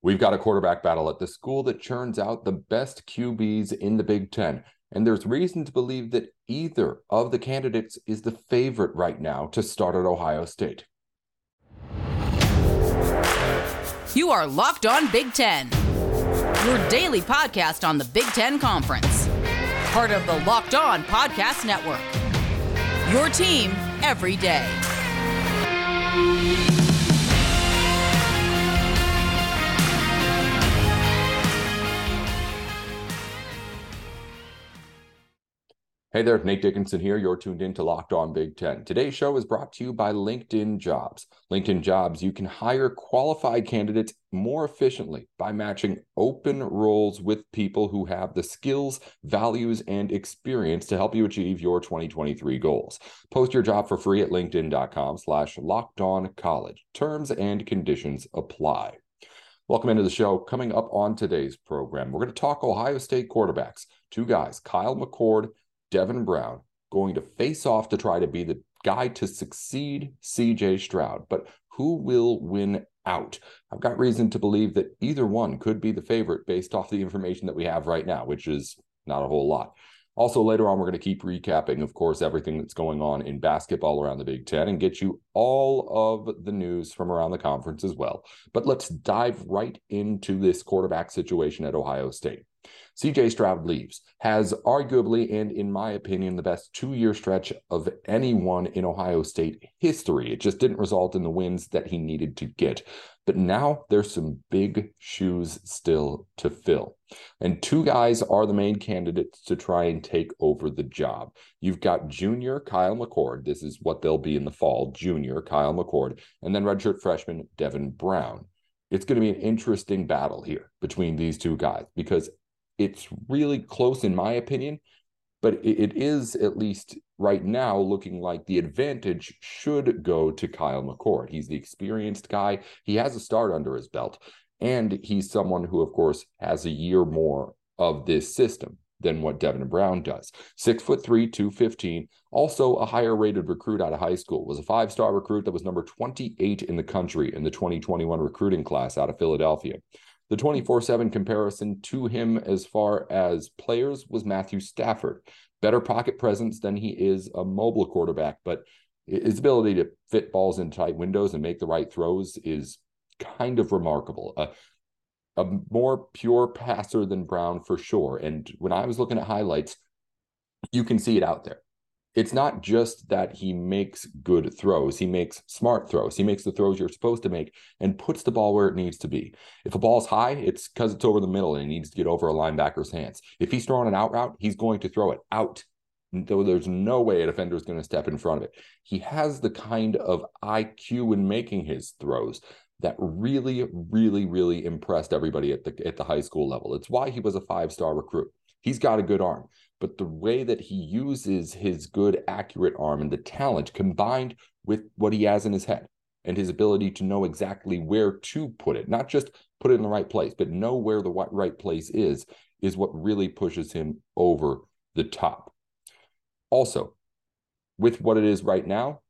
We've got a quarterback battle at the school that churns out the best QBs in the Big Ten. And there's reason to believe that either of the candidates is the favorite right now to start at Ohio State. You are Locked On Big Ten, your daily podcast on the Big Ten Conference, part of the Locked On Podcast Network. Your team every day. Hey there, Nate Dickinson here. You're tuned in to Locked On Big Ten. Today's show is brought to you by LinkedIn Jobs. LinkedIn Jobs, you can hire qualified candidates more efficiently by matching open roles with people who have the skills, values, and experience to help you achieve your 2023 goals. Post your job for free at linkedin.com slash locked on college. Terms and conditions apply. Welcome into the show. Coming up on today's program, we're going to talk Ohio State quarterbacks. Two guys, Kyle McCord Devin Brown going to face off to try to be the guy to succeed CJ Stroud. But who will win out? I've got reason to believe that either one could be the favorite based off the information that we have right now, which is not a whole lot. Also, later on, we're going to keep recapping, of course, everything that's going on in basketball around the Big Ten and get you all of the news from around the conference as well. But let's dive right into this quarterback situation at Ohio State. CJ Stroud leaves, has arguably, and in my opinion, the best two year stretch of anyone in Ohio State history. It just didn't result in the wins that he needed to get. But now there's some big shoes still to fill. And two guys are the main candidates to try and take over the job. You've got junior Kyle McCord. This is what they'll be in the fall junior Kyle McCord, and then redshirt freshman Devin Brown. It's going to be an interesting battle here between these two guys because it's really close in my opinion, but it, is at least right now looking like the advantage should go to Kyle McCord. He's the experienced guy. He has a start under his belt, and he's someone who, of course, has a year more of this system than what Devin Brown does. Six foot three, 215, also a higher rated recruit out of high school, was a five star recruit that was number 28 in the country in the 2021 recruiting class out of Philadelphia. The 24 7 comparison to him as far as players was Matthew Stafford. Better pocket presence than he is a mobile quarterback, but his ability to fit balls in tight windows and make the right throws is kind of remarkable. Uh, a more pure passer than Brown for sure. And when I was looking at highlights, you can see it out there it's not just that he makes good throws. He makes smart throws. He makes the throws you're supposed to make and puts the ball where it needs to be. If a ball's high, it's because it's over the middle and he needs to get over a linebacker's hands. If he's throwing an out route, he's going to throw it out. Though there's no way a defender is going to step in front of it. He has the kind of IQ in making his throws that really, really, really impressed everybody at the at the high school level. It's why he was a five star recruit. He's got a good arm but the way that he uses his good, accurate arm and the talent combined with what he has in his head and his ability to know exactly where to put it, not just put it in the right place, but know where the right place is, is what really pushes him over the top. Also, with what it is right now,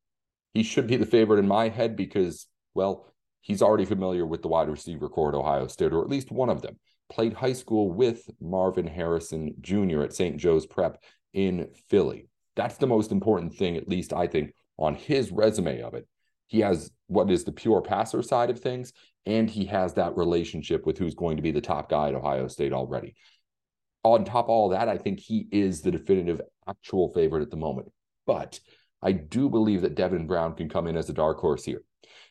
he should be the favorite in my head because, well, he's already familiar with the wide receiver corps at Ohio State, or at least one of them played high school with Marvin Harrison Jr. at St. Joe's Prep in Philly. That's the most important thing, at least I think, on his resume of it. He has what is the pure passer side of things, and he has that relationship with who's going to be the top guy at Ohio State already. On top of all that, I think he is the definitive actual favorite at the moment. But I do believe that Devin Brown can come in as a dark horse here.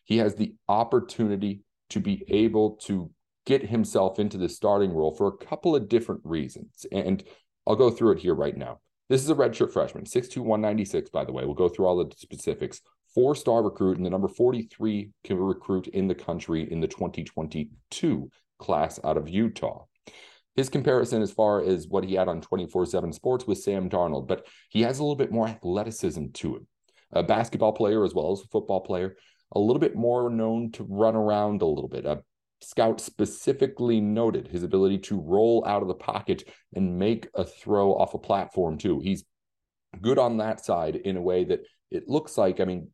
He has the opportunity to be able to get himself into the starting role for a couple of different reasons. And I'll go through it here right now. This is a redshirt freshman, 6'2, 196, by the way. We'll go through all the specifics. Four star recruit and the number 43 recruit in the country in the 2022 class out of Utah. His comparison, as far as what he had on 24 7 sports, was Sam Darnold, but he has a little bit more athleticism to him. A basketball player as well as a football player, a little bit more known to run around a little bit, a Scout specifically noted his ability to roll out of the pocket and make a throw off a platform, too. He's good on that side in a way that it looks like, I mean,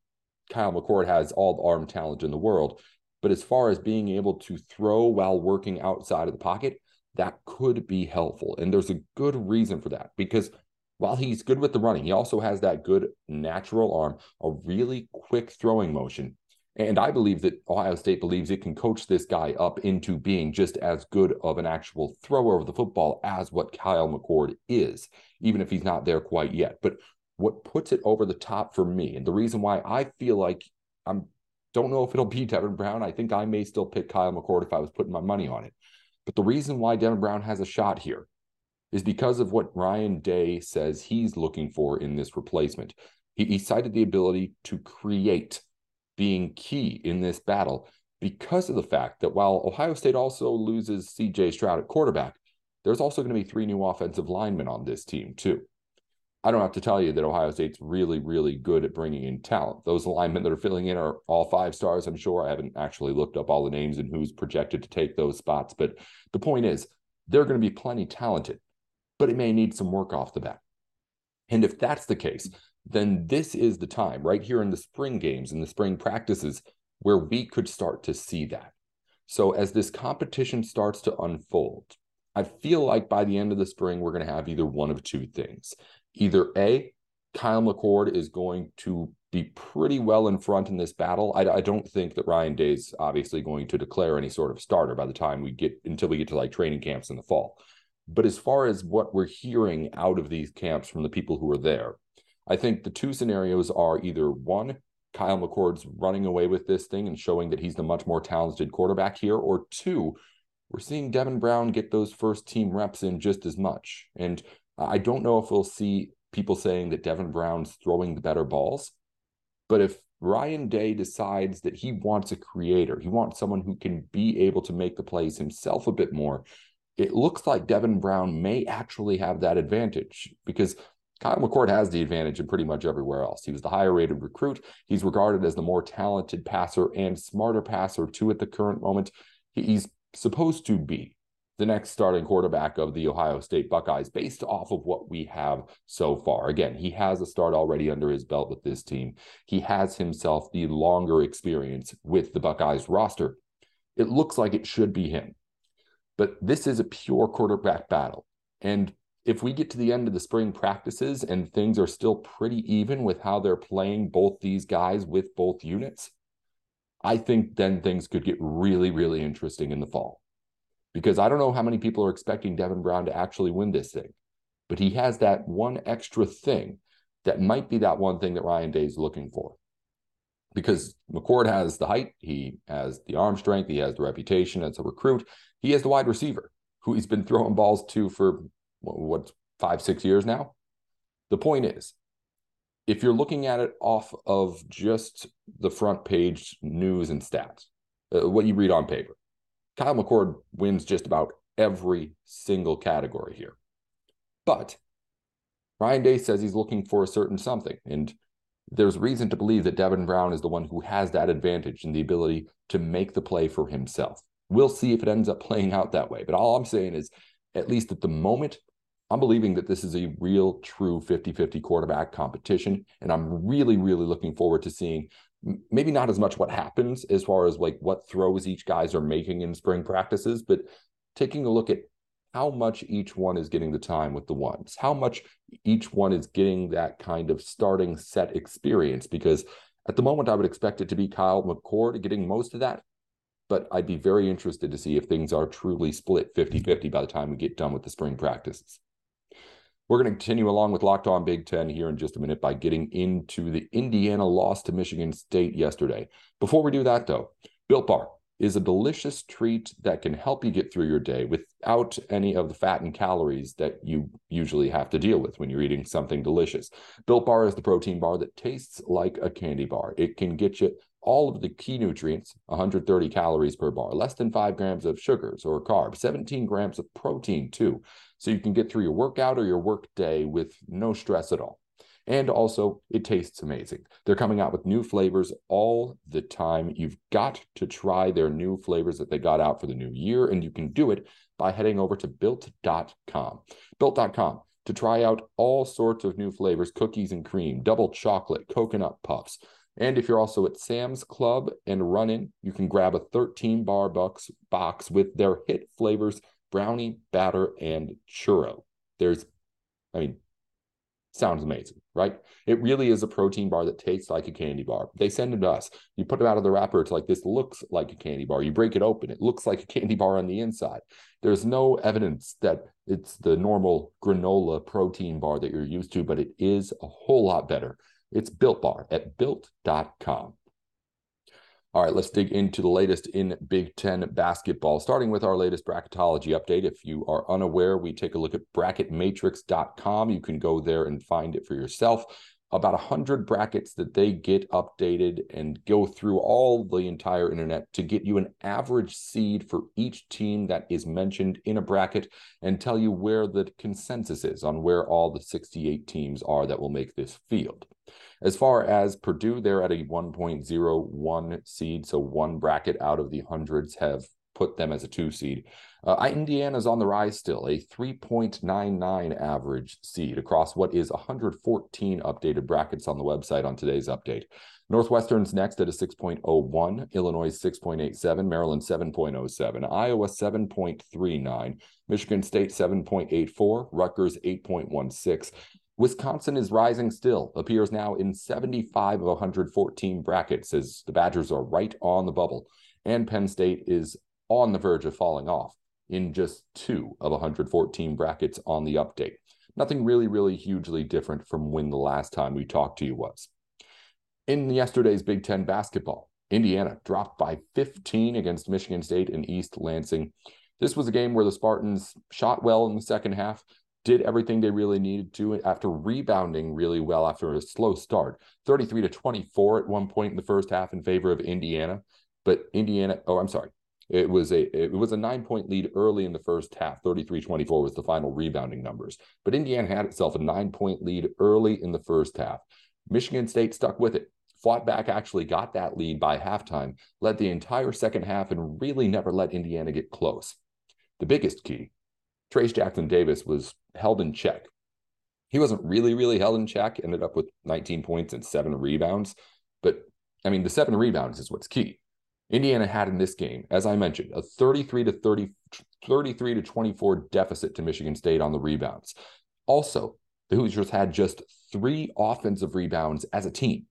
Kyle McCord has all the arm talent in the world, But as far as being able to throw while working outside of the pocket, that could be helpful. And there's a good reason for that because while he's good with the running, he also has that good natural arm, a really quick throwing motion. And I believe that Ohio State believes it can coach this guy up into being just as good of an actual thrower of the football as what Kyle McCord is, even if he's not there quite yet. But what puts it over the top for me, and the reason why I feel like I'm don't know if it'll be Devin Brown. I think I may still pick Kyle McCord if I was putting my money on it. But the reason why Devin Brown has a shot here is because of what Ryan Day says he's looking for in this replacement. He, he cited the ability to create being key in this battle because of the fact that while Ohio State also loses CJ Stroud at quarterback, there's also going to be three new offensive linemen on this team, too. I don't have to tell you that Ohio State's really, really good at bringing in talent. Those linemen that are filling in are all five stars, I'm sure. I haven't actually looked up all the names and who's projected to take those spots. But the point is, they're going to be plenty talented, but it may need some work off the bat. And if that's the case, then this is the time right here in the spring games and the spring practices where we could start to see that. So as this competition starts to unfold, I feel like by the end of the spring, we're going to have either one of two things either A, Kyle McCord is going to be pretty well in front in this battle. I, I, don't think that Ryan Day's obviously going to declare any sort of starter by the time we get until we get to like training camps in the fall. But as far as what we're hearing out of these camps from the people who are there, I think the two scenarios are either one, Kyle McCord's running away with this thing and showing that he's the much more talented quarterback here, or two, we're seeing Devin Brown get those first team reps in just as much. And I don't know if we'll see people saying that Devin Brown's throwing the better balls, but if Ryan Day decides that he wants a creator, he wants someone who can be able to make the plays himself a bit more, it looks like Devin Brown may actually have that advantage because Kyle McCord has the advantage in pretty much everywhere else. He was the higher rated recruit. He's regarded as the more talented passer and smarter passer too at the current moment. He's supposed to be the next starting quarterback of the Ohio State Buckeyes based off of what we have so far. Again, he has a start already under his belt with this team. He has himself the longer experience with the Buckeyes roster. It looks like it should be him. But this is a pure quarterback battle. And if we get to the end of the spring practices and things are still pretty even with how they're playing both these guys with both units, I think then things could get really, really interesting in the fall because I don't know how many people are expecting Devin Brown to actually win this thing, but he has that one extra thing that might be that one thing that Ryan Day is looking for. Because McCord has the height, he has the arm strength, he has the reputation as a recruit, he has the wide receiver who he's been throwing balls to for what five, six years now. The point is, if you're looking at it off of just the front page news and stats, uh, what you read on paper, Kyle McCord wins just about every single category here. But Ryan Day says he's looking for a certain something. And there's reason to believe that Devin Brown is the one who has that advantage and the ability to make the play for himself. We'll see if it ends up playing out that way. But all I'm saying is, at least at the moment, I'm believing that this is a real, true 50 50 quarterback competition. And I'm really, really looking forward to seeing maybe not as much what happens as far as like what throws each guys are making in spring practices, but taking a look at how much each one is getting the time with the ones, how much each one is getting that kind of starting set experience. Because at the moment, I would expect it to be Kyle McCord getting most of that. But I'd be very interested to see if things are truly split 50 50 by the time we get done with the spring practices. We're going to continue along with Locked On Big Ten here in just a minute by getting into the Indiana loss to Michigan State yesterday. Before we do that, though, Built Bar is a delicious treat that can help you get through your day without any of the fat and calories that you usually have to deal with when you're eating something delicious. Built Bar is the protein bar that tastes like a candy bar. It can get you all of the key nutrients 130 calories per bar, less than five grams of sugars or carbs, 17 grams of protein, too. So you can get through your workout or your work day with no stress at all. And also, it tastes amazing. They're coming out with new flavors all the time. You've got to try their new flavors that they got out for the new year, and you can do it by heading over to built.com. Built.com to try out all sorts of new flavors cookies and cream, double chocolate, coconut puffs And if you're also at Sam's Club and running, you can grab a 13 bar box box with their hit flavors brownie, batter, and churro. There's, I mean, sounds amazing, right? It really is a protein bar that tastes like a candy bar. They send them to us. You put it out of the wrapper, it's like this looks like a candy bar. You break it open, it looks like a candy bar on the inside. There's no evidence that it's the normal granola protein bar that you're used to, but it is a whole lot better. It's Built Bar at built.com. All right, let's dig into the latest in Big Ten basketball, starting with our latest bracketology update. If you are unaware, we take a look at bracketmatrix.com. You can go there and find it for yourself. About 100 brackets that they get updated and go through all the entire internet to get you an average seed for each team that is mentioned in a bracket and tell you where the consensus is on where all the 68 teams are that will make this field. As far as Purdue, they're at a 1.01 seed, so one bracket out of the hundreds have put them as a two seed. Uh, Indiana's on the rise still, a 3.99 average seed across what is 114 updated brackets on the website on today's update. Northwestern's next at a 6.01, Illinois 6.87, Maryland 7.07, Iowa 7.39, Michigan State 7.84, Rutgers 8.16, Wisconsin is rising still, appears now in 75 of 114 brackets as the Badgers are right on the bubble. And Penn State is on the verge of falling off in just two of 114 brackets on the update. Nothing really, really hugely different from when the last time we talked to you was. In yesterday's Big Ten basketball, Indiana dropped by 15 against Michigan State and East Lansing. This was a game where the Spartans shot well in the second half, did everything they really needed to after rebounding really well after a slow start 33 to 24 at one point in the first half in favor of indiana but indiana oh i'm sorry it was a it was a nine point lead early in the first half 33-24 was the final rebounding numbers but indiana had itself a nine point lead early in the first half michigan state stuck with it fought back actually got that lead by halftime led the entire second half and really never let indiana get close the biggest key Trayce Jackson Davis was held in check. He wasn't really, really held in check, ended up with 19 points and seven rebounds. But I mean, the seven rebounds is what's key. Indiana had in this game, as I mentioned, a 33 to 30, 33 to 24 deficit to Michigan State on the rebounds. Also, the Hoosiers had just three offensive rebounds as a team.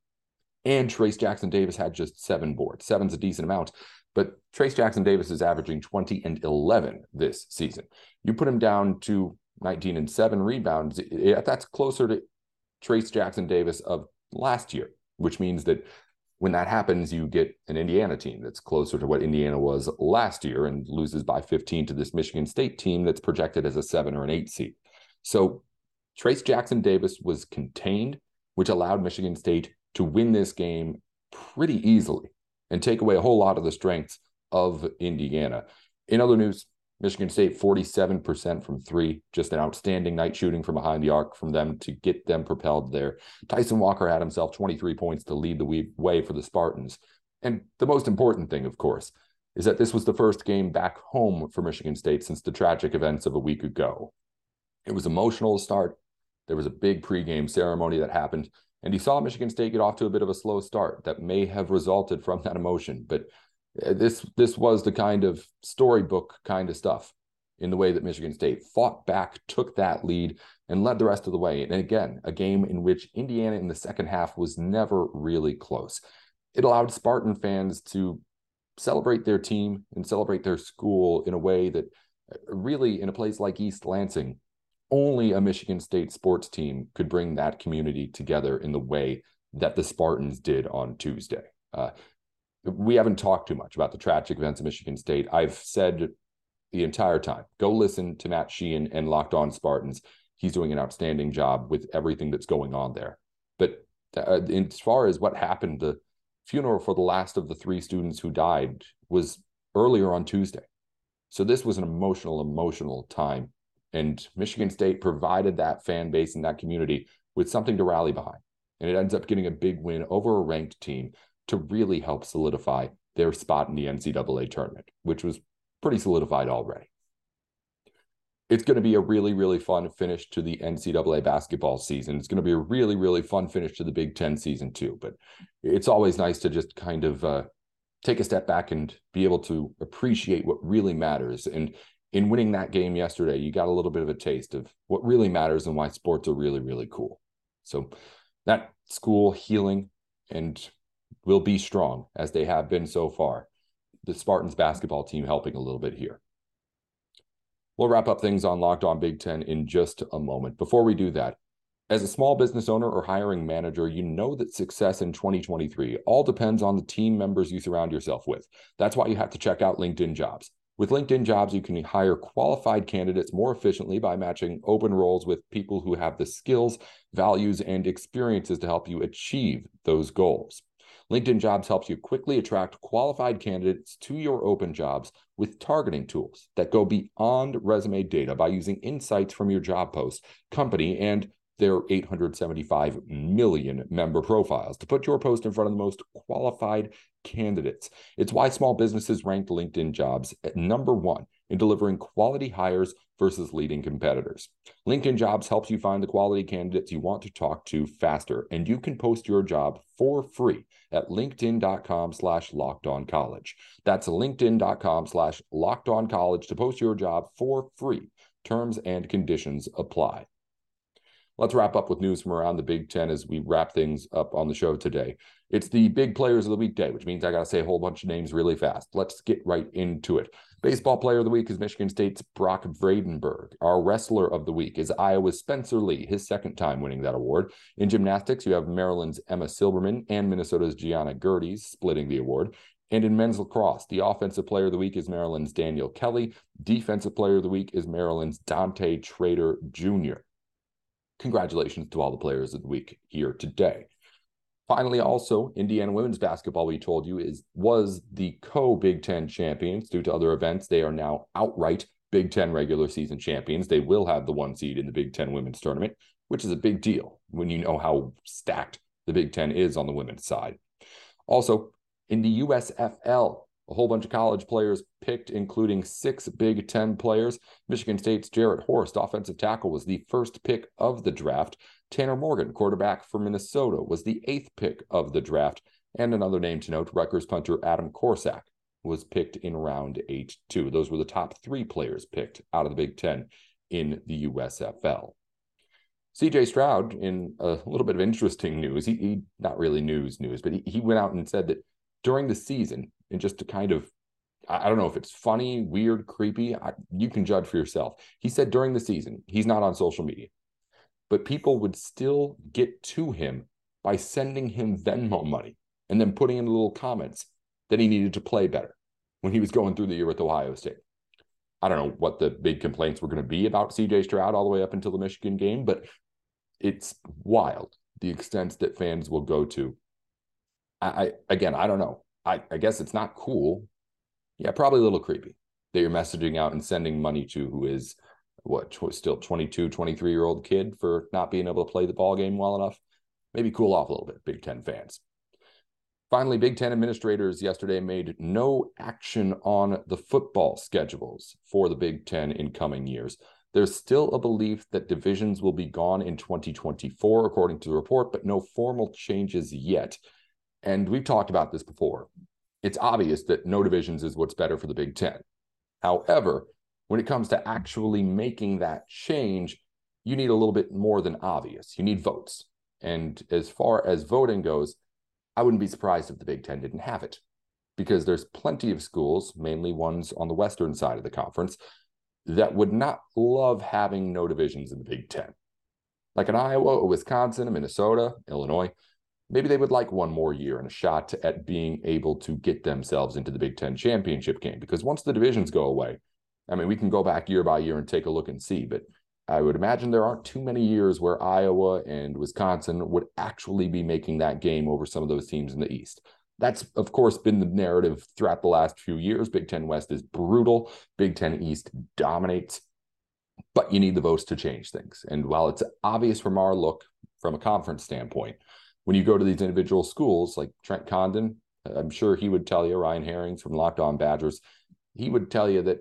And Trayce Jackson Davis had just seven boards. Seven's a decent amount. But Trayce Jackson Davis is averaging 20 and 11 this season. You put him down to 19 and 7 rebounds, eh, that's closer to Trayce Jackson Davis of last year, which means that when that happens, you get an Indiana team that's closer to what Indiana was last year and loses by 15 to this Michigan State team that's projected as a seven or an eight seed. So Trayce Jackson Davis was contained, which allowed Michigan State to win this game pretty easily and take away a whole lot of the strengths of Indiana. In other news, Michigan State 47% from three, just an outstanding night shooting from behind the arc from them to get them propelled there. Tyson Walker had himself 23 points to lead the way for the Spartans. And the most important thing, of course, is that this was the first game back home for Michigan State since the tragic events of a week ago. It was emotional to start. There was a big pregame ceremony that happened, and he saw Michigan State get off to a bit of a slow start that may have resulted from that emotion. But this this was the kind of storybook kind of stuff in the way that Michigan State fought back, took that lead, and led the rest of the way. And again, a game in which Indiana in the second half was never really close. It allowed Spartan fans to celebrate their team and celebrate their school in a way that uh, really, in a place like East Lansing, only a Michigan State sports team could bring that community together in the way that the Spartans did on Tuesday. Uh, we haven't talked too much about the tragic events of Michigan State. I've said the entire time go listen to Matt Sheehan and Locked On Spartans. He's doing an outstanding job with everything that's going on there. But uh, as far as what happened, the funeral for the last of the three students who died was earlier on Tuesday. So this was an emotional, emotional time and Michigan State provided that fan base and that community with something to rally behind. And it ends up getting a big win over a ranked team to really help solidify their spot in the NCAA tournament, which was pretty solidified already. it's going to be a really, really fun finish to the NCAA basketball season. It's going to be a really, really fun finish to the Big Ten season, too. But it's always nice to just kind of uh, take a step back and be able to appreciate what really matters. And in winning that game yesterday, you got a little bit of a taste of what really matters and why sports are really, really cool. So that school healing and will be strong as they have been so far. The Spartans basketball team helping a little bit here. We'll wrap up things on Locked On Big Ten in just a moment. Before we do that, as a small business owner or hiring manager, you know that success in 2023 all depends on the team members you surround yourself with. That's why you have to check out LinkedIn Jobs. With LinkedIn Jobs, you can hire qualified candidates more efficiently by matching open roles with people who have the skills, values, and experiences to help you achieve those goals. LinkedIn Jobs helps you quickly attract qualified candidates to your open jobs with targeting tools that go beyond resume data by using insights from your job post, company, and their 875 million member profiles to put your post in front of the most qualified candidates. It's why small businesses rank LinkedIn jobs at number one in delivering quality hires versus leading competitors. LinkedIn Jobs helps you find the quality candidates you want to talk to faster, and you can post your job for free at linkedin.com slash locked on college. That's linkedin.com slash locked on college to post your job for free. Terms and conditions apply. Let's wrap up with news from around the Big Ten as we wrap things up on the show today. It's the big players of the week day, which means I got to say a whole bunch of names really fast. Let's get right into it. Baseball player of the week is Michigan State's Brock Vradenburg. Our wrestler of the week is Iowa's Spencer Lee, his second time winning that award. In gymnastics, you have Maryland's Emma Silberman and Minnesota's Gianna Gerdes splitting the award. And in men's lacrosse, the offensive player of the week is Maryland's Daniel Kelly. Defensive player of the week is Maryland's Dante Trader Jr. Congratulations to all the players of the week here today. Finally, also Indiana women's basketball, we told you, is was the co Big Ten champions due to other events. They are now outright Big Ten regular season champions. They will have the one seed in the Big Ten women's tournament, which is a big deal when you know how stacked the Big Ten is on the women's side. Also, in the USFL, a whole bunch of college players picked, including six Big Ten players. Michigan State's Jarrett Horst, offensive tackle, was the first pick of the draft. Tanner Morgan, quarterback for Minnesota, was the eighth pick of the draft. And another name to note, Rutgers punter Adam Korsak was picked in round eight, too. Those were the top three players picked out of the Big Ten in the USFL. CJ Stroud, in a little bit of interesting news, he, he not really news news, but he, he went out and said that during the season, and just to kind of I don't know if it's funny, weird, creepy. I, you can judge for yourself. He said during the season, he's not on social media but people would still get to him by sending him Venmo money and then putting in little comments that he needed to play better when he was going through the year with Ohio State. I don't know what the big complaints were going to be about CJ Stroud all the way up until the Michigan game, but it's wild the extent that fans will go to. I, I again, I don't know. I, I guess it's not cool. Yeah, probably a little creepy that you're messaging out and sending money to who is what still 22 23 year old kid for not being able to play the ball game well enough? Maybe cool off a little bit big 10 fans. Finally big 10 administrators yesterday made no action on the football schedules for the big 10 in coming years. There's still a belief that divisions will be gone in 2024 according to the report but no formal changes yet and we've talked about this before it's obvious that no divisions is what's better for the big 10 however when it comes to actually making that change, you need a little bit more than obvious. You need votes. And as far as voting goes, I wouldn't be surprised if the Big Ten didn't have it because there's plenty of schools, mainly ones on the western side of the conference, that would not love having no divisions in the Big Ten. Like in Iowa, Wisconsin, Minnesota, Illinois, maybe they would like one more year and a shot at being able to get themselves into the Big Ten championship game because once the divisions go away, I mean, we can go back year by year and take a look and see, but I would imagine there aren't too many years where Iowa and Wisconsin would actually be making that game over some of those teams in the East. That's, of course, been the narrative throughout the last few years. Big Ten West is brutal, Big Ten East dominates, but you need the votes to change things. And while it's obvious from our look from a conference standpoint, when you go to these individual schools like Trent Condon, I'm sure he would tell you, Ryan Herrings from Locked On Badgers, he would tell you that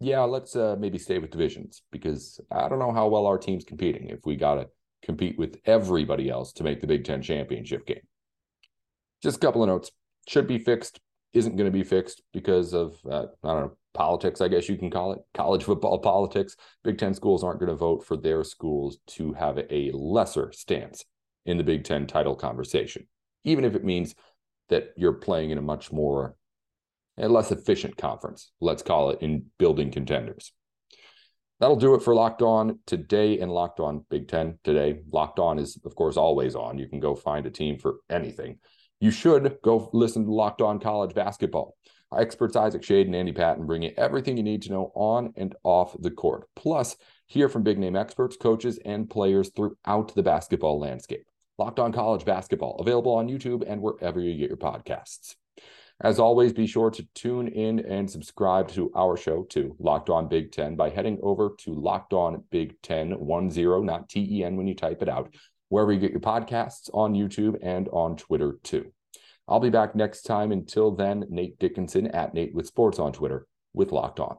yeah, let's uh, maybe stay with divisions because I don't know how well our team's competing if we got to compete with everybody else to make the Big Ten championship game. Just a couple of notes. Should be fixed, isn't going to be fixed because of, uh, I don't know, politics, I guess you can call it, college football politics. Big Ten schools aren't going to vote for their schools to have a lesser stance in the Big Ten title conversation, even if it means that you're playing in a much more a less efficient conference, let's call it, in building contenders. That'll do it for Locked On today and Locked On Big Ten today. Locked On is, of course, always on. You can go find a team for anything. You should go listen to Locked On College Basketball. Our experts Isaac Schade and Andy Patton bring you everything you need to know on and off the court. Plus, hear from big name experts, coaches, and players throughout the basketball landscape. Locked On College Basketball, available on YouTube and wherever you get your podcasts. As always, be sure to tune in and subscribe to our show too, Locked On Big Ten, by heading over to Locked On Big Ten, one zero, not T E N when you type it out, wherever you get your podcasts on YouTube and on Twitter too. I'll be back next time. Until then, Nate Dickinson at Nate with Sports on Twitter with Locked On.